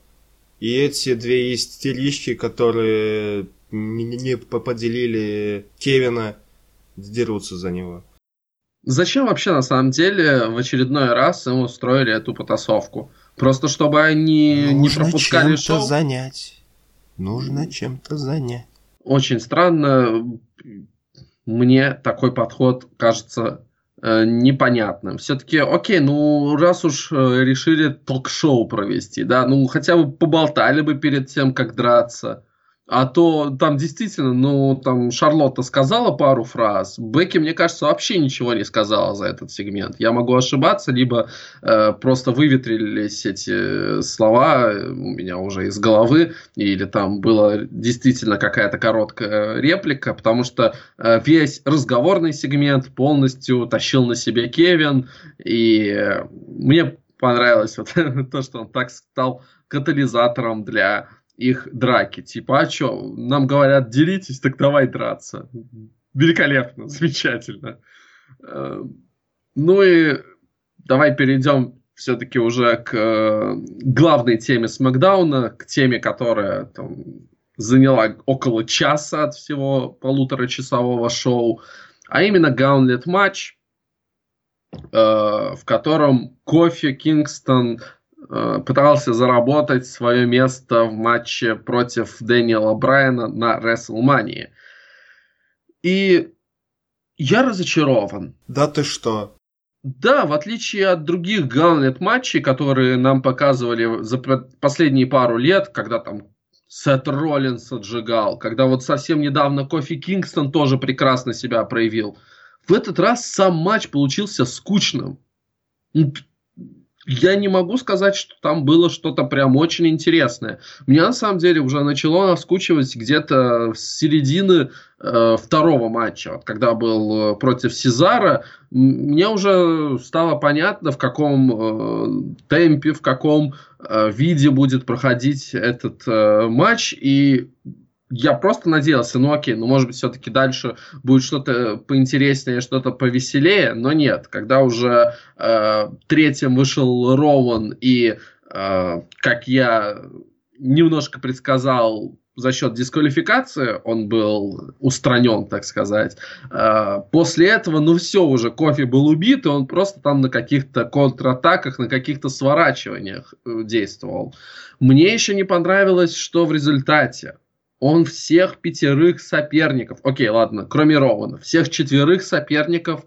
И эти две истерички, которые не поделили Кевина, дерутся за него. Зачем вообще на самом деле в очередной раз им устроили эту потасовку? Просто чтобы они Нужно не пропускали шоу? Нужно чем-то занять. Нужно чем-то занять очень странно. Мне такой подход кажется э, непонятным. Все-таки, окей, ну раз уж э, решили ток-шоу провести, да, ну хотя бы поболтали бы перед тем, как драться. А то там действительно, ну, там Шарлотта сказала пару фраз, Бекки, мне кажется, вообще ничего не сказала за этот сегмент. Я могу ошибаться, либо э, просто выветрились эти слова у меня уже из головы, или там была действительно какая-то короткая реплика, потому что э, весь разговорный сегмент полностью тащил на себе Кевин, и мне понравилось вот то, что он так стал катализатором для их драки. Типа, а что, нам говорят, делитесь, так давай драться. Великолепно, замечательно. Э, ну и давай перейдем все-таки уже к э, главной теме Смакдауна, к теме, которая там, заняла около часа от всего полуторачасового шоу, а именно Гаунлет матч, э, в котором Кофи Кингстон пытался заработать свое место в матче против Дэниела Брайана на WrestleMania. И я разочарован. Да ты что? Да, в отличие от других гаунлет матчей, которые нам показывали за последние пару лет, когда там Сет Роллинс отжигал, когда вот совсем недавно Кофи Кингстон тоже прекрасно себя проявил. В этот раз сам матч получился скучным я не могу сказать, что там было что-то прям очень интересное. Меня на самом деле уже начало наскучивать где-то с середины э, второго матча, вот, когда был э, против Сезара. Мне уже стало понятно, в каком э, темпе, в каком э, виде будет проходить этот э, матч. И я просто надеялся, ну окей, ну может быть все-таки дальше будет что-то поинтереснее, что-то повеселее, но нет, когда уже э, третьим вышел Роуан и, э, как я немножко предсказал, за счет дисквалификации он был устранен, так сказать. Э, после этого, ну все, уже кофе был убит, и он просто там на каких-то контратаках, на каких-то сворачиваниях э, действовал. Мне еще не понравилось, что в результате он всех пятерых соперников, окей, ладно, кроме Роуана, всех четверых соперников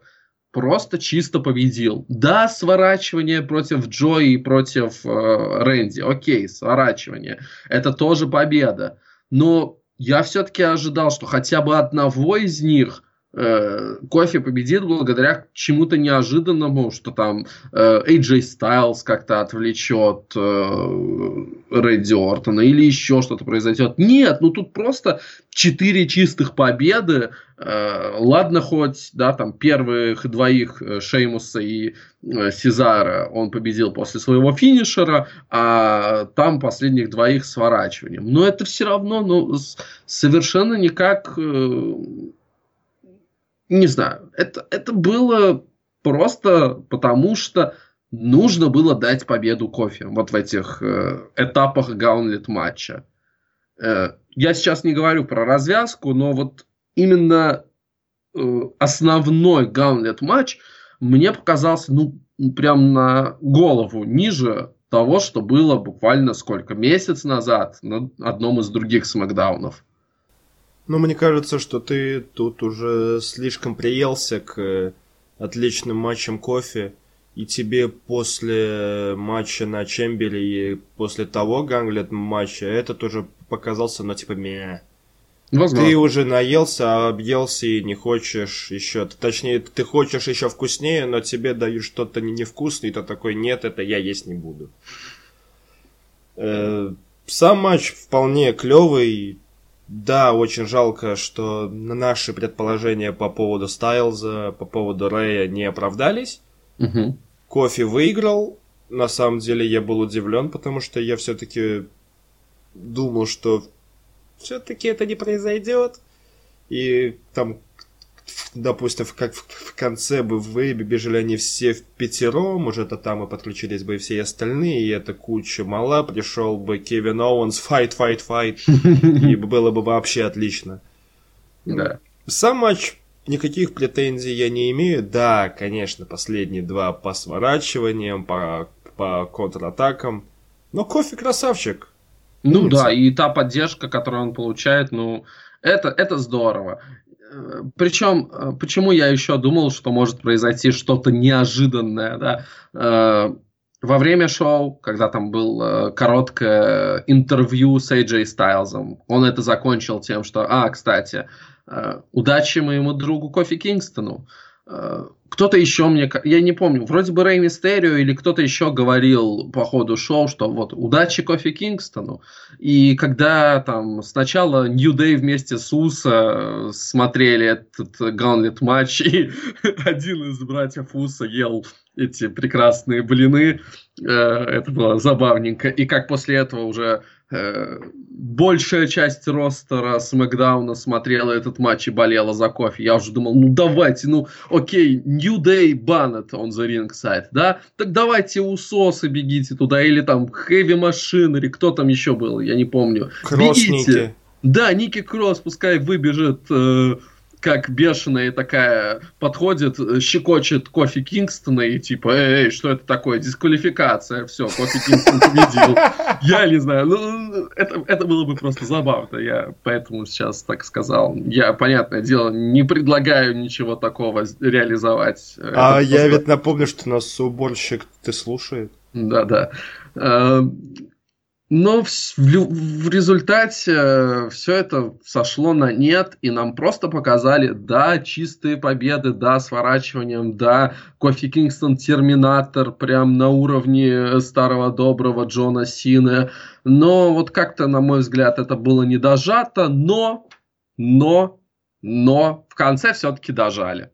просто чисто победил. Да, сворачивание против Джои и против э, Рэнди, окей, сворачивание, это тоже победа. Но я все-таки ожидал, что хотя бы одного из них кофе победит благодаря чему-то неожиданному, что там э, AJ Styles как-то отвлечет э, Рэдди Ортона или еще что-то произойдет. Нет, ну тут просто четыре чистых победы. Э, ладно, хоть, да, там первых двоих э, Шеймуса и э, Сезара он победил после своего финишера, а там последних двоих сворачиванием. Но это все равно, ну, совершенно никак э, не знаю, это, это было просто потому, что нужно было дать победу кофе вот в этих э, этапах гаунлет матча. Э, я сейчас не говорю про развязку, но вот именно э, основной гаунлет матч мне показался, ну, прям на голову ниже того, что было буквально сколько, месяц назад на одном из других смакдаунов. Ну, мне кажется, что ты тут уже слишком приелся к э, отличным матчам кофе, и тебе после матча на Чембере и после того ганглет матча этот уже показался, ну, типа, мя. Возможно. Ты уже наелся, объелся и не хочешь еще. Точнее, ты хочешь еще вкуснее, но тебе дают что-то невкусное, и ты такой, нет, это я есть не буду. Э, сам матч вполне клевый, да, очень жалко, что наши предположения по поводу Стайлза, по поводу Рэя не оправдались. Угу. Кофи выиграл. На самом деле я был удивлен, потому что я все-таки думал, что все-таки это не произойдет. И там допустим, как в конце бы выбежали они все в пятером, уже то там и подключились бы и все остальные, и эта куча мала, пришел бы Кевин Оуэнс, fight, fight, fight, и было бы вообще отлично. Да. Сам матч никаких претензий я не имею. Да, конечно, последние два по сворачиваниям, по, по контратакам. Но кофе красавчик. Ну, ну да, и та поддержка, которую он получает, ну, это, это здорово. Причем, э, почему я еще думал, что может произойти что-то неожиданное, да? Э, во время шоу, когда там было короткое интервью с AJ Стайлзом, он это закончил тем, что, а, кстати, удачи моему другу Кофи Кингстону. Э, кто-то еще мне, я не помню, вроде бы Рэй Мистерио или кто-то еще говорил по ходу шоу, что вот удачи Кофи Кингстону. И когда там сначала Нью Дэй вместе с Уса смотрели этот гаунлет матч, и один из братьев Уса ел эти прекрасные блины, э, это было забавненько. И как после этого уже Э, большая часть ростера Смакдауна смотрела этот матч и болела за кофе. Я уже думал, ну давайте, ну окей, New Day Bannett on the ring side, да? Так давайте Усосы бегите туда, или там Heavy Machinery, кто там еще был, я не помню. Кроссники. Бегите. Да, Ники Кросс, пускай выбежит э, как бешеная такая подходит, щекочет кофе Кингстона и типа, эй, эй, что это такое? Дисквалификация, все, кофе Кингстон победил. Я не знаю, ну, это, это было бы просто забавно, я поэтому сейчас так сказал. Я, понятное дело, не предлагаю ничего такого реализовать. А это я просто... ведь напомню, что нас уборщик ты слушает. Да-да. Но в, в, в результате э, все это сошло на нет, и нам просто показали, да, чистые победы, да, сворачиванием, да, Кофи Кингстон Терминатор, прям на уровне старого доброго Джона Сины. Но вот как-то, на мой взгляд, это было не дожато, но, но, но в конце все-таки дожали.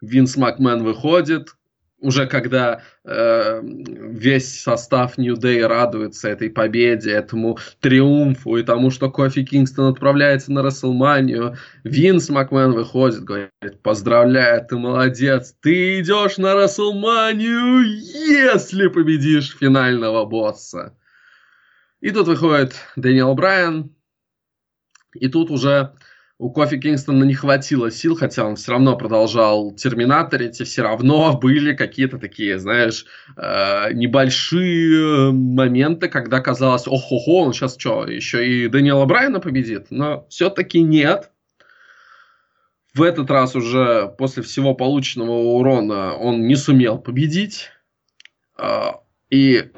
Винс Макмен выходит, уже когда э, весь состав New Day радуется этой победе, этому триумфу и тому, что Кофи Кингстон отправляется на Расселманию, Винс Макмен выходит, говорит, поздравляю, ты молодец, ты идешь на Расселманию, если победишь финального босса. И тут выходит Дэниел Брайан, и тут уже у Кофи Кингстона не хватило сил, хотя он все равно продолжал терминаторить, и все равно были какие-то такие, знаешь, э, небольшие моменты, когда казалось, ох-хо-хо, он сейчас что, еще и Дэниела Брайана победит? Но все-таки нет. В этот раз уже после всего полученного урона он не сумел победить. Э, и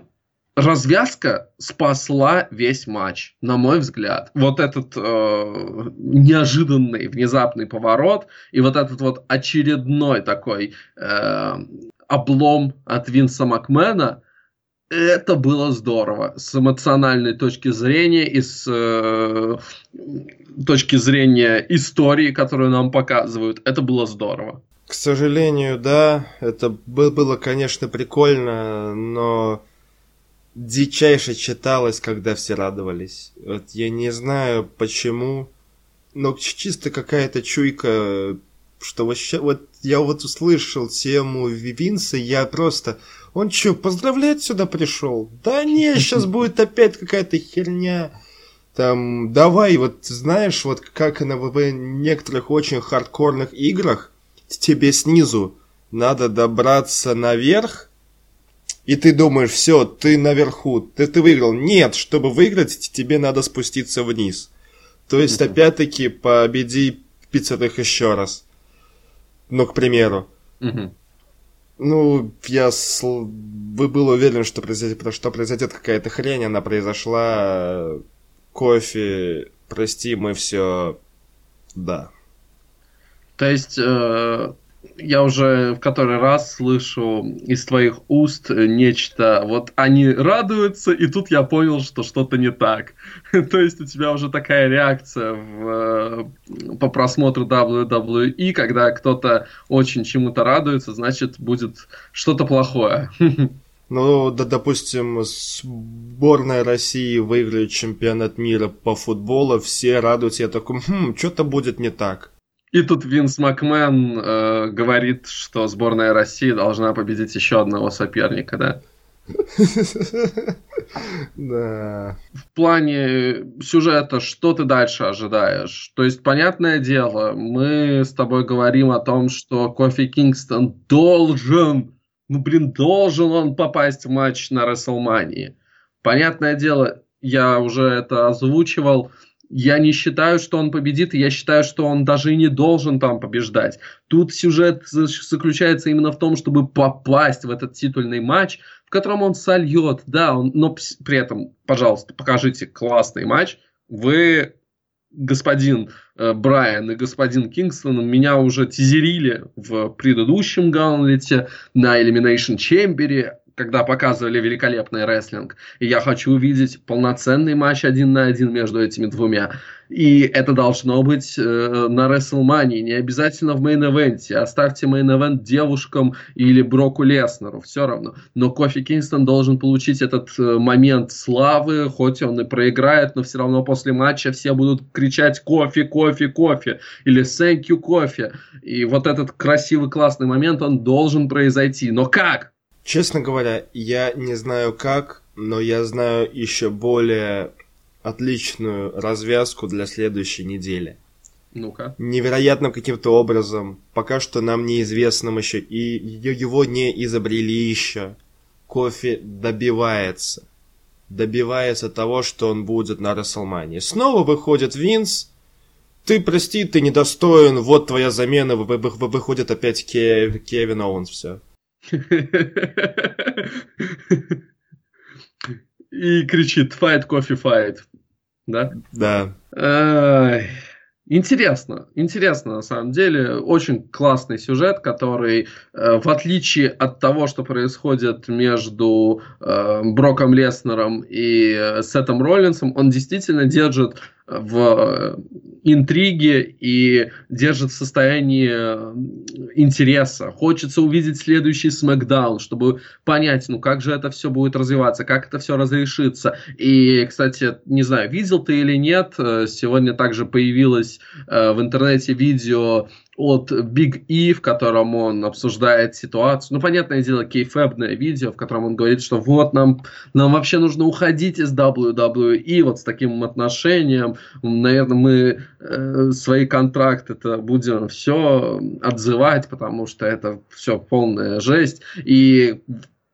развязка спасла весь матч, на мой взгляд. Вот этот э, неожиданный, внезапный поворот и вот этот вот очередной такой э, облом от Винса Макмена, это было здорово с эмоциональной точки зрения и с э, точки зрения истории, которую нам показывают. Это было здорово. К сожалению, да, это было, конечно, прикольно, но дичайше читалось, когда все радовались. Вот я не знаю почему, но чисто какая-то чуйка, что вообще, вот я вот услышал тему Винса, я просто... Он что, поздравлять сюда пришел? Да не, сейчас будет опять какая-то херня. Там, давай, вот знаешь, вот как на в некоторых очень хардкорных играх, тебе снизу надо добраться наверх, и ты думаешь, все, ты наверху, ты, ты выиграл. Нет, чтобы выиграть, тебе надо спуститься вниз. То есть, mm-hmm. опять-таки, победи пиццатых еще раз. Ну, к примеру. Mm-hmm. Ну, я сл... вы был уверен, что произойдет, что произойдет какая-то хрень, она произошла. Кофе, прости, мы все. Да. То есть, э, я уже в который раз слышу из твоих уст нечто, вот они радуются, и тут я понял, что что-то не так. То есть у тебя уже такая реакция в, э, по просмотру WWE, когда кто-то очень чему-то радуется, значит будет что-то плохое. Ну, да, допустим, сборная России выиграет чемпионат мира по футболу, все радуются, я такой, хм, что-то будет не так. И тут Винс Макмен э, говорит, что сборная России должна победить еще одного соперника, да? Да. В плане сюжета, что ты дальше ожидаешь? То есть, понятное дело, мы с тобой говорим о том, что Кофи Кингстон должен, ну блин, должен он попасть в матч на Расселмании. Понятное дело, я уже это озвучивал, я не считаю, что он победит, я считаю, что он даже и не должен там побеждать. Тут сюжет заключается именно в том, чтобы попасть в этот титульный матч, в котором он сольет, да, он, но при этом, пожалуйста, покажите классный матч. Вы, господин э, Брайан и господин Кингстон, меня уже тизерили в предыдущем гаунлете на Elimination Chamber когда показывали великолепный рестлинг. И я хочу увидеть полноценный матч один на один между этими двумя. И это должно быть э, на WrestleMania, не обязательно в main event е. Оставьте main event девушкам или Броку Леснеру, все равно. Но Кофи Кингстон должен получить этот э, момент славы, хоть он и проиграет, но все равно после матча все будут кричать «Кофи, Кофи, Кофи» или «Thank you, Kofi». И вот этот красивый, классный момент, он должен произойти. Но как? Честно говоря, я не знаю как, но я знаю еще более отличную развязку для следующей недели. Ну-ка. Невероятным каким-то образом, пока что нам неизвестным еще, и его не изобрели еще. Кофе добивается. Добивается того, что он будет на Расселмане. Снова выходит Винс. Ты, прости, ты недостоин, вот твоя замена, выходит опять Кев... Кевин Оуэнс, все. И кричит «Fight, coffee, fight». Да? Да. Интересно, интересно на самом деле, очень классный сюжет, который, э, в отличие от того, что происходит между э, Броком Леснером и э, Сетом Роллинсом, он действительно держит в интриге и держит в состоянии интереса. Хочется увидеть следующий смакдаун, чтобы понять, ну как же это все будет развиваться, как это все разрешится. И, кстати, не знаю, видел ты или нет, сегодня также появилось в интернете видео от Big E, в котором он обсуждает ситуацию. Ну, понятное дело, кейфэбное видео, в котором он говорит, что вот нам, нам вообще нужно уходить из WWE вот с таким отношением. Наверное, мы э, свои контракты-то будем все отзывать, потому что это все полная жесть. И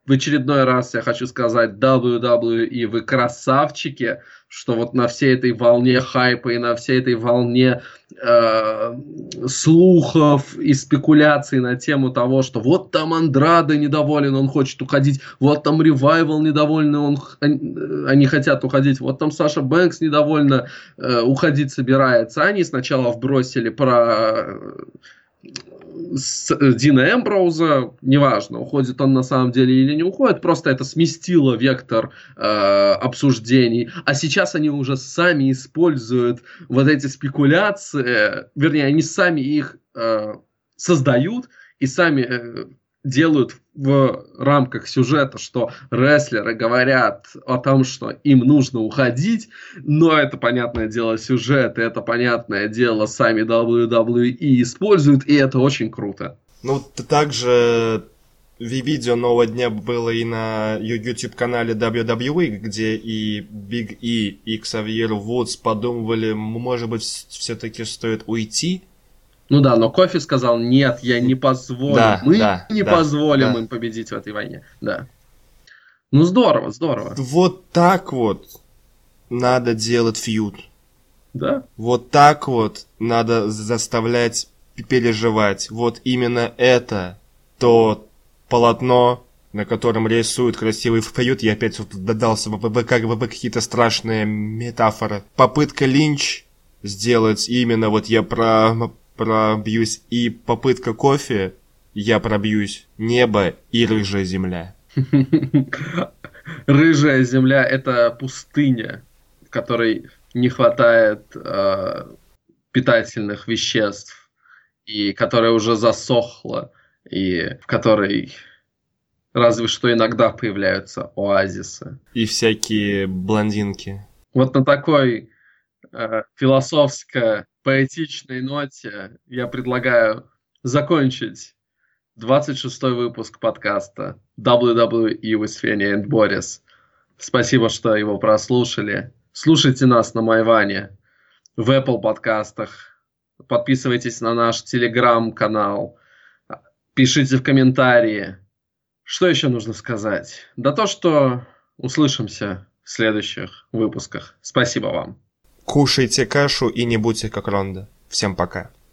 в очередной раз я хочу сказать, WWE, вы красавчики, что вот на всей этой волне хайпа и на всей этой волне э, слухов и спекуляций на тему того, что вот там Андрада недоволен, он хочет уходить, вот там Ревайвал недовольный, он, они, они хотят уходить, вот там Саша Бэнкс недовольна, э, уходить собирается. Они сначала вбросили про э, Дина Эмброуза, неважно, уходит он на самом деле или не уходит, просто это сместило вектор э, обсуждений. А сейчас они уже сами используют вот эти спекуляции, вернее, они сами их э, создают и сами э, делают в рамках сюжета, что рестлеры говорят о том, что им нужно уходить, но это, понятное дело, сюжет, это, понятное дело, сами WWE используют, и это очень круто. Ну, также видео нового дня было и на YouTube-канале WWE, где и Big E, и Xavier Woods подумывали, может быть, все-таки стоит уйти ну да, но Кофи сказал, нет, я не позволю. Да, мы да, не да, позволим да. им победить в этой войне. Да. Ну здорово, здорово. Вот так вот надо делать фьюд. Да. Вот так вот надо заставлять переживать. Вот именно это то полотно, на котором рисуют красивый фьюд. Я опять вот додался как бы какие-то страшные метафоры. Попытка Линч сделать именно вот я про пробьюсь и попытка кофе, я пробьюсь. Небо и рыжая земля. Рыжая земля это пустыня, в которой не хватает э, питательных веществ и которая уже засохла и в которой разве что иногда появляются оазисы и всякие блондинки. Вот на такой э, философской поэтичной ноте я предлагаю закончить 26 выпуск подкаста WWE with Fenny and Boris. Спасибо, что его прослушали. Слушайте нас на Майване, в Apple подкастах. Подписывайтесь на наш телеграм-канал. Пишите в комментарии. Что еще нужно сказать? Да то, что услышимся в следующих выпусках. Спасибо вам. Кушайте кашу и не будьте как Ронда. Всем пока.